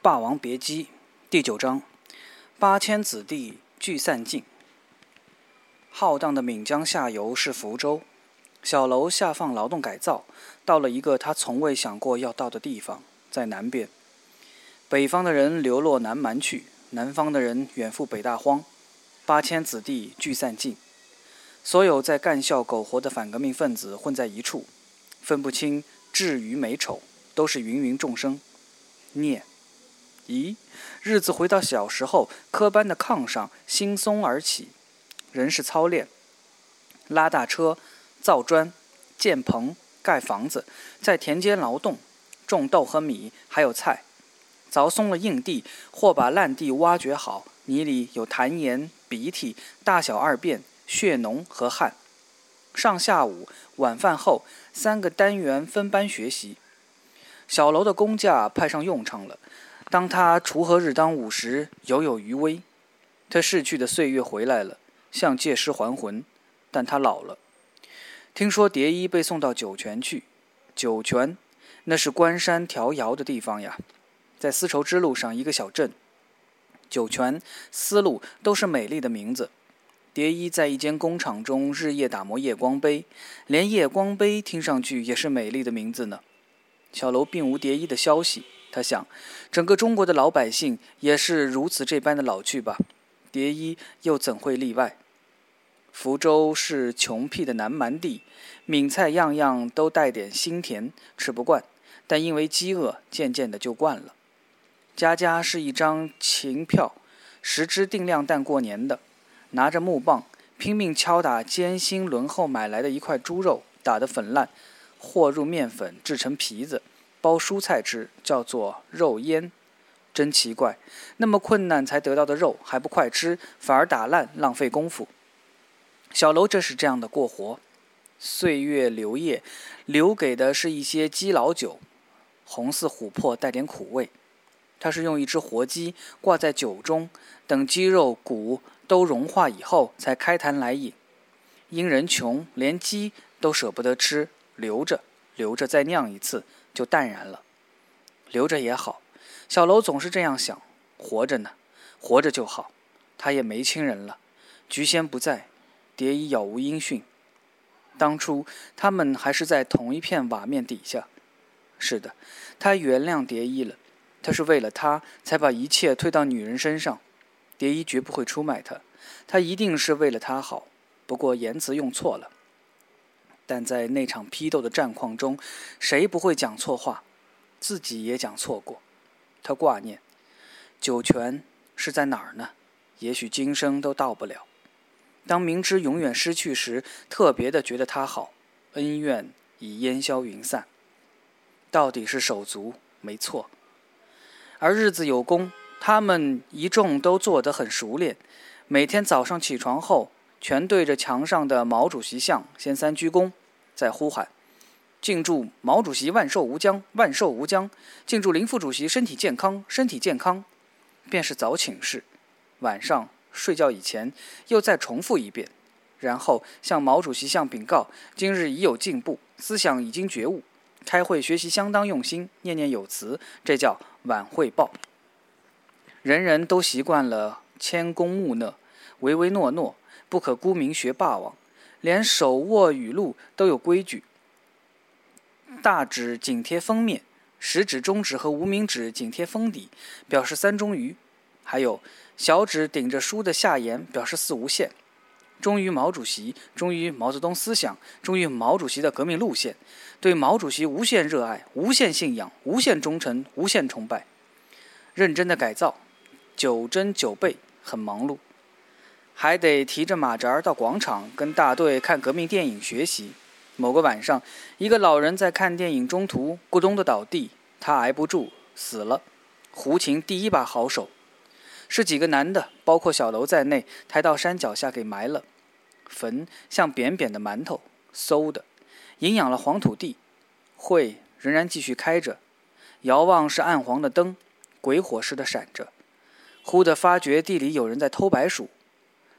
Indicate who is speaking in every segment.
Speaker 1: 霸王别姬》第九章：八千子弟聚散尽。浩荡的闽江下游是福州，小楼下放劳动改造，到了一个他从未想过要到的地方，在南边。北方的人流落南蛮去，南方的人远赴北大荒。八千子弟聚散尽，所有在干校苟活的反革命分子混在一处，分不清智与美丑，都是芸芸众生。念，咦，日子回到小时候，科班的炕上惺忪而起，人是操练，拉大车、造砖、建棚、盖房子，在田间劳动，种豆和米，还有菜。凿松了硬地，或把烂地挖掘好，泥里有痰盐、鼻涕、大小二便、血脓和汗。上下午、晚饭后三个单元分班学习。小楼的工架派上用场了。当他锄禾日当午时，犹有余威。他逝去的岁月回来了，像借尸还魂，但他老了。听说蝶衣被送到酒泉去，酒泉，那是关山调窑的地方呀。在丝绸之路上，一个小镇，酒泉、丝路都是美丽的名字。蝶衣在一间工厂中日夜打磨夜光杯，连夜光杯听上去也是美丽的名字呢。小楼并无蝶衣的消息，他想，整个中国的老百姓也是如此这般的老去吧？蝶衣又怎会例外？福州是穷僻的南蛮地，闽菜样样都带点腥甜，吃不惯，但因为饥饿，渐渐的就惯了。家家是一张秦票，十只定量蛋过年的，拿着木棒拼命敲打艰辛轮后买来的一块猪肉，打得粉烂，和入面粉制成皮子，包蔬菜吃，叫做肉腌。真奇怪，那么困难才得到的肉还不快吃，反而打烂，浪费功夫。小楼这是这样的过活，岁月流液，留给的是一些鸡老酒，红似琥珀，带点苦味。他是用一只活鸡挂在酒中，等鸡肉骨都融化以后，才开坛来饮。因人穷，连鸡都舍不得吃，留着，留着再酿一次，就淡然了。留着也好，小楼总是这样想：活着呢，活着就好。他也没亲人了，菊仙不在，蝶衣杳无音讯。当初他们还是在同一片瓦面底下。是的，他原谅蝶衣了。他是为了她才把一切推到女人身上，蝶衣绝不会出卖他，他一定是为了她好，不过言辞用错了。但在那场批斗的战况中，谁不会讲错话？自己也讲错过。他挂念，酒泉是在哪儿呢？也许今生都到不了。当明知永远失去时，特别的觉得他好，恩怨已烟消云散。到底是手足，没错。而日子有功，他们一众都做得很熟练。每天早上起床后，全对着墙上的毛主席像先三鞠躬，再呼喊：“敬祝毛主席万寿无疆，万寿无疆！敬祝林副主席身体健康，身体健康！”便是早请示。晚上睡觉以前又再重复一遍，然后向毛主席像禀告：“今日已有进步，思想已经觉悟。”开会学习相当用心，念念有词，这叫晚汇报。人人都习惯了谦恭木讷、唯唯诺诺，不可沽名学霸王。连手握语录都有规矩：大指紧贴封面，食指、中指和无名指紧贴封底，表示三中于；还有小指顶着书的下沿，表示四无限。忠于毛主席，忠于毛泽东思想，忠于毛主席的革命路线，对毛主席无限热爱、无限信仰、无限忠诚、无限崇拜，认真的改造，九针九背，很忙碌，还得提着马扎到广场跟大队看革命电影学习。某个晚上，一个老人在看电影中途咕咚的倒地，他挨不住死了。胡琴第一把好手。是几个男的，包括小楼在内，抬到山脚下给埋了。坟像扁扁的馒头，馊的，营养了黄土地。会仍然继续开着，遥望是暗黄的灯，鬼火似的闪着。忽地发觉地里有人在偷白薯，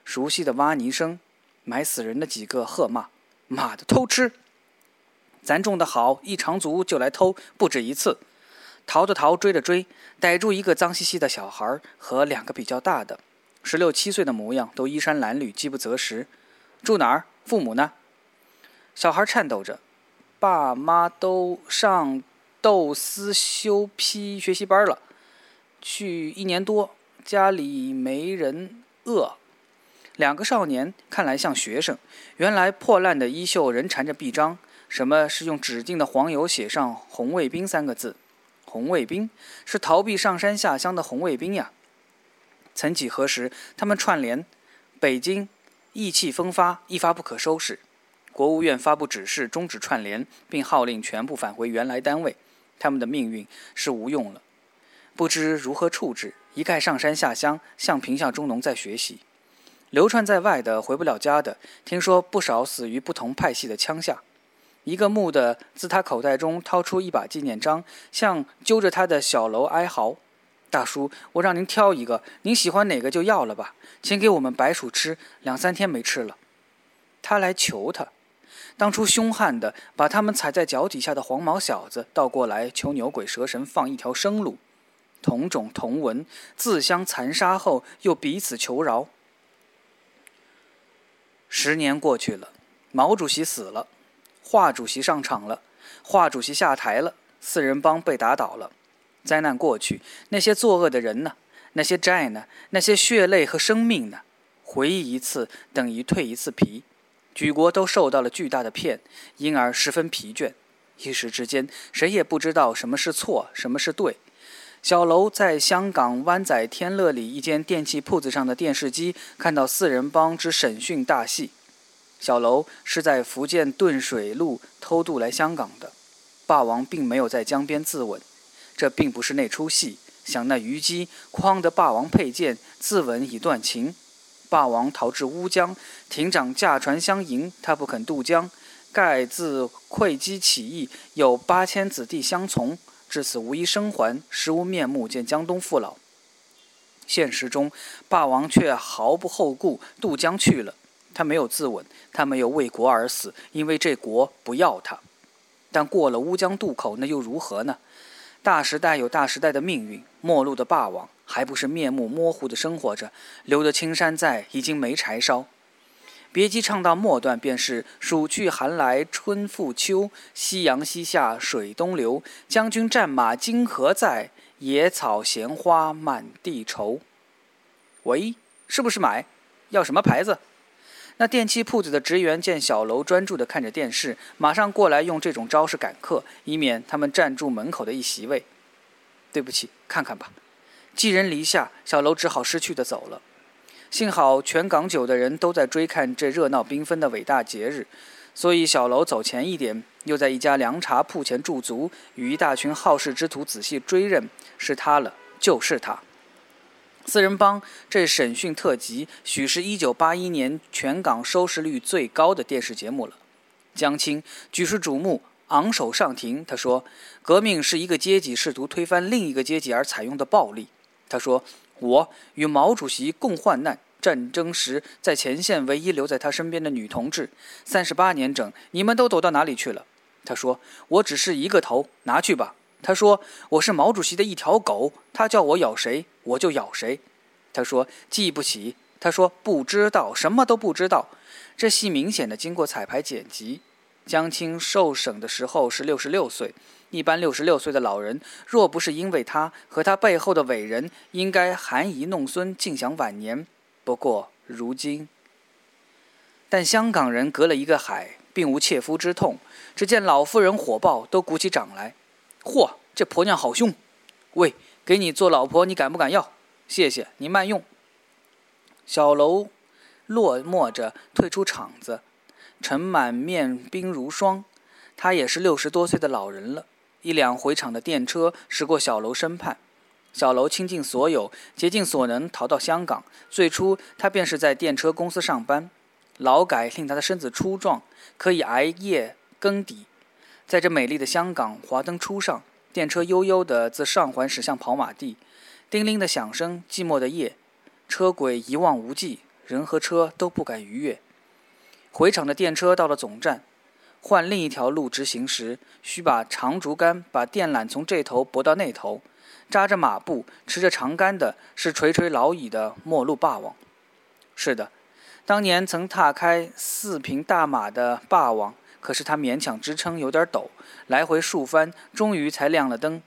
Speaker 1: 熟悉的挖泥声，埋死人的几个喝骂：“妈的，偷吃！咱种的好，一长足就来偷，不止一次。”逃的逃，追的追，逮住一个脏兮兮的小孩和两个比较大的，十六七岁的模样，都衣衫褴褛，饥不择食。住哪儿？父母呢？小孩颤抖着，爸妈都上豆丝修批学习班了，去一年多，家里没人饿。两个少年看来像学生，原来破烂的衣袖仍缠着臂章。什么是用指定的黄油写上“红卫兵”三个字？红卫兵是逃避上山下乡的红卫兵呀！曾几何时，他们串联，北京意气风发，一发不可收拾。国务院发布指示，终止串联，并号令全部返回原来单位。他们的命运是无用了，不知如何处置，一概上山下乡，向贫下中农在学习。流窜在外的回不了家的，听说不少死于不同派系的枪下。一个木的自他口袋中掏出一把纪念章，向揪着他的小楼哀嚎：“大叔，我让您挑一个，您喜欢哪个就要了吧，请给我们白鼠吃，两三天没吃了。”他来求他。当初凶悍的把他们踩在脚底下的黄毛小子，倒过来求牛鬼蛇神放一条生路。同种同文，自相残杀后，又彼此求饶。十年过去了，毛主席死了，华主席上场了，华主席下台了，四人帮被打倒了。灾难过去，那些作恶的人呢？那些债呢？那些血泪和生命呢？回忆一次等于蜕一次皮，举国都受到了巨大的骗，因而十分疲倦。一时之间，谁也不知道什么是错，什么是对。小楼在香港湾仔天乐里一间电器铺子上的电视机看到四人帮之审讯大戏。小楼是在福建顿水路偷渡来香港的，霸王并没有在江边自刎，这并不是那出戏。想那虞姬诓得霸王佩剑自刎以断情，霸王逃至乌江，亭长驾船相迎，他不肯渡江，盖自会稽起义，有八千子弟相从。至此无一生还，实无面目见江东父老。现实中，霸王却毫不后顾渡江去了。他没有自刎，他没有为国而死，因为这国不要他。但过了乌江渡口，那又如何呢？大时代有大时代的命运，末路的霸王还不是面目模糊地生活着？留得青山在，已经没柴烧。别姬唱到末段，便是“暑去寒来春复秋，夕阳西下水东流。将军战马今何在？野草闲花满地愁。”喂，是不是买？要什么牌子？那电器铺子的职员见小楼专注地看着电视，马上过来用这种招式赶客，以免他们占住门口的一席位。对不起，看看吧。寄人篱下，小楼只好失去的走了。幸好全港九的人都在追看这热闹缤纷的伟大节日，所以小楼走前一点，又在一家凉茶铺前驻足，与一大群好事之徒仔细追认，是他了，就是他。四人帮这审讯特辑，许是一九八一年全港收视率最高的电视节目了。江青举世瞩目，昂首上庭，他说：“革命是一个阶级试图推翻另一个阶级而采用的暴力。”他说。我与毛主席共患难，战争时在前线唯一留在他身边的女同志，三十八年整，你们都躲到哪里去了？他说：“我只是一个头，拿去吧。”他说：“我是毛主席的一条狗，他叫我咬谁，我就咬谁。”他说：“记不起。”他说：“不知道，什么都不知道。”这戏明显的经过彩排剪辑。江青受审的时候是六十六岁。一般六十六岁的老人，若不是因为他和他背后的伟人，应该含饴弄孙，尽享晚年。不过如今，但香港人隔了一个海，并无切肤之痛。只见老妇人火爆，都鼓起掌来。嚯，这婆娘好凶！喂，给你做老婆，你敢不敢要？谢谢你慢用。小楼落寞着退出场子，陈满面冰如霜。他也是六十多岁的老人了。一辆回厂的电车驶过小楼身畔，小楼倾尽所有，竭尽所能逃到香港。最初，他便是在电车公司上班，劳改令他的身子粗壮，可以挨夜更底。在这美丽的香港，华灯初上，电车悠悠地自上环驶向跑马地，叮铃的响声，寂寞的夜，车轨一望无际，人和车都不敢逾越。回厂的电车到了总站。换另一条路直行时，需把长竹竿把电缆从这头拨到那头。扎着马步、持着长杆的是垂垂老矣的末路霸王。是的，当年曾踏开四平大马的霸王，可是他勉强支撑，有点陡，来回数番，终于才亮了灯，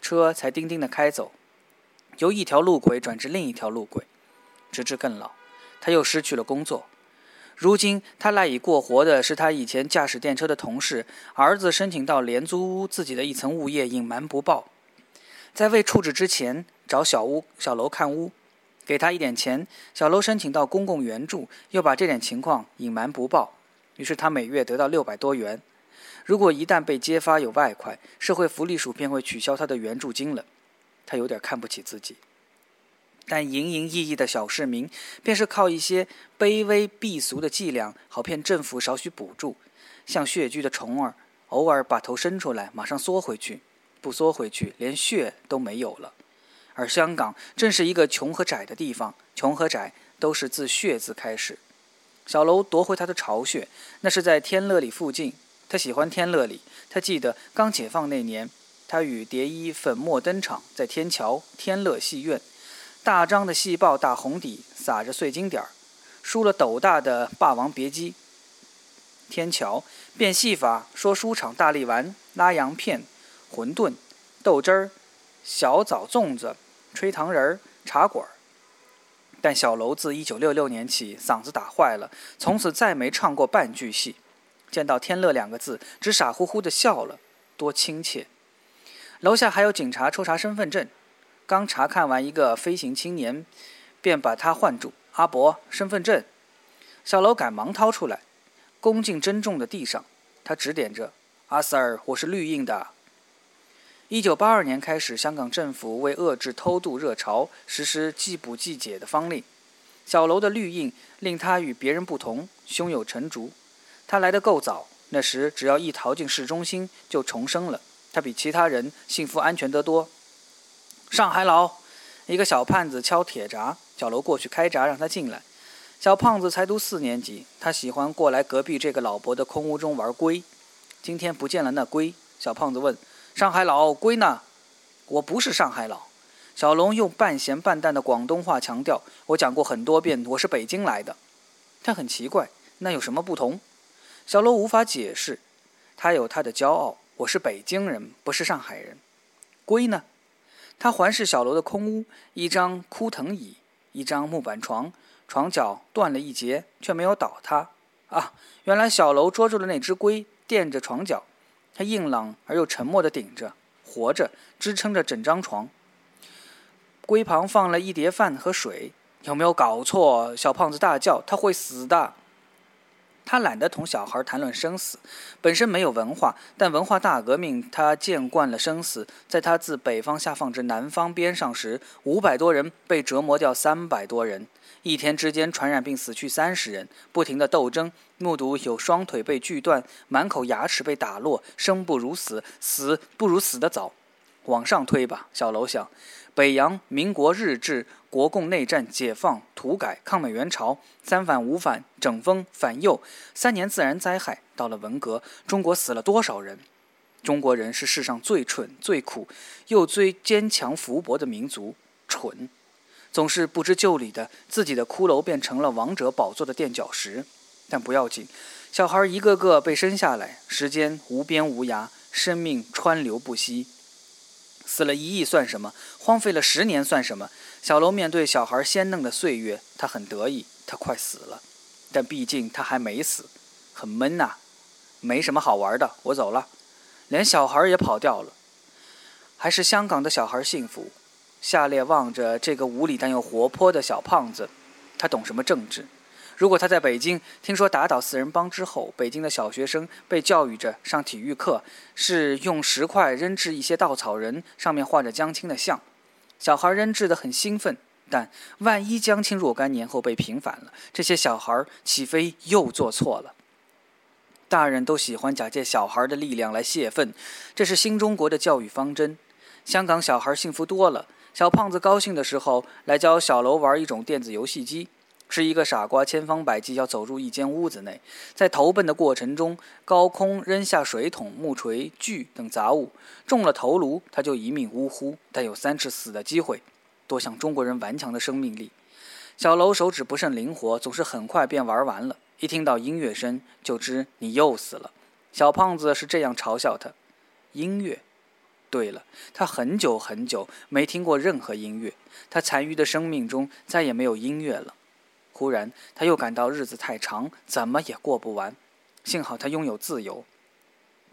Speaker 1: 车才叮叮的开走，由一条路轨转至另一条路轨，直至更老，他又失去了工作。如今他赖以过活的是他以前驾驶电车的同事，儿子申请到廉租屋自己的一层物业，隐瞒不报。在未处置之前，找小屋、小楼看屋，给他一点钱。小楼申请到公共援助，又把这点情况隐瞒不报。于是他每月得到六百多元。如果一旦被揭发有外快，社会福利署便会取消他的援助金了。他有点看不起自己。但营营役役的小市民，便是靠一些卑微避俗的伎俩，好骗政府少许补助。像穴居的虫儿，偶尔把头伸出来，马上缩回去。不缩回去，连血都没有了。而香港正是一个穷和窄的地方，穷和窄都是自“血”字开始。小楼夺回他的巢穴，那是在天乐里附近。他喜欢天乐里，他记得刚解放那年，他与蝶衣粉墨登场，在天桥天乐戏院，大张的戏报大红底，撒着碎金点儿，梳了斗大的霸王别姬。天桥变戏法，说书场大力丸拉洋片。馄饨、豆汁儿、小枣、粽子、吹糖人儿、茶馆儿。但小楼自一九六六年起嗓子打坏了，从此再没唱过半句戏。见到“天乐”两个字，只傻乎乎的笑了，多亲切。楼下还有警察抽查身份证，刚查看完一个飞行青年，便把他唤住：“阿伯，身份证。”小楼赶忙掏出来，恭敬珍重的递上。他指点着：“阿 Sir，我是绿印的。”一九八二年开始，香港政府为遏制偷渡热潮，实施既捕即解的方令。小楼的绿印令他与别人不同，胸有成竹。他来得够早，那时只要一逃进市中心就重生了。他比其他人幸福安全得多。上海佬，一个小胖子敲铁闸，小楼过去开闸让他进来。小胖子才读四年级，他喜欢过来隔壁这个老伯的空屋中玩龟。今天不见了那龟，小胖子问。上海佬龟呢？我不是上海佬。小龙用半咸半淡的广东话强调：“我讲过很多遍，我是北京来的。”他很奇怪，那有什么不同？小龙无法解释。他有他的骄傲：“我是北京人，不是上海人。”龟呢？他环视小楼的空屋：一张枯藤椅，一张木板床，床脚断了一截，却没有倒塌。啊，原来小楼捉住了那只龟，垫着床脚。他硬朗而又沉默地顶着，活着支撑着整张床。龟旁放了一碟饭和水。有没有搞错？小胖子大叫：“他会死的！”他懒得同小孩谈论生死，本身没有文化，但文化大革命他见惯了生死。在他自北方下放至南方边上时，五百多人被折磨掉三百多人。一天之间，传染病死去三十人，不停的斗争，目睹有双腿被锯断，满口牙齿被打落，生不如死，死不如死得早。往上推吧，小楼想：北洋、民国、日治、国共内战、解放、土改、抗美援朝、三反五反、整风、反右，三年自然灾害，到了文革，中国死了多少人？中国人是世上最蠢、最苦又最坚强福薄的民族，蠢。总是不知就里的，自己的骷髅变成了王者宝座的垫脚石，但不要紧，小孩一个个被生下来，时间无边无涯，生命川流不息，死了一亿算什么？荒废了十年算什么？小楼面对小孩鲜嫩的岁月，他很得意，他快死了，但毕竟他还没死，很闷呐，没什么好玩的，我走了，连小孩也跑掉了，还是香港的小孩幸福。下列望着这个无理但又活泼的小胖子，他懂什么政治？如果他在北京听说打倒四人帮之后，北京的小学生被教育着上体育课是用石块扔掷一些稻草人，上面画着江青的像，小孩扔掷的很兴奋。但万一江青若干年后被平反了，这些小孩岂非又做错了？大人都喜欢假借小孩的力量来泄愤，这是新中国的教育方针。香港小孩幸福多了。小胖子高兴的时候，来教小楼玩一种电子游戏机，是一个傻瓜，千方百计要走入一间屋子内，在投奔的过程中，高空扔下水桶、木锤、锯等杂物，中了头颅，他就一命呜呼，但有三次死的机会。多像中国人顽强的生命力。小楼手指不甚灵活，总是很快便玩完了。一听到音乐声，就知你又死了。小胖子是这样嘲笑他：音乐。对了，他很久很久没听过任何音乐，他残余的生命中再也没有音乐了。忽然，他又感到日子太长，怎么也过不完。幸好他拥有自由，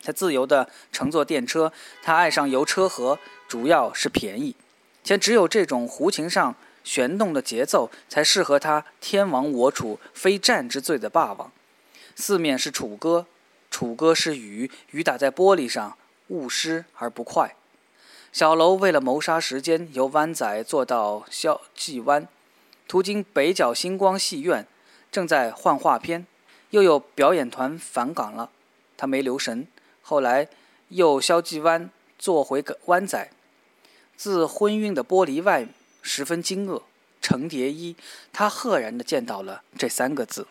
Speaker 1: 他自由地乘坐电车，他爱上游车河，主要是便宜。且只有这种胡琴上旋动的节奏，才适合他天亡我处、非战之罪的霸王。四面是楚歌，楚歌是雨，雨打在玻璃上，勿失而不快。小楼为了谋杀时间，由湾仔坐到萧纪湾，途经北角星光戏院，正在换画片，又有表演团返港了，他没留神，后来又萧纪湾坐回个湾仔。自昏晕的玻璃外，十分惊愕。程蝶衣，他赫然的见到了这三个字。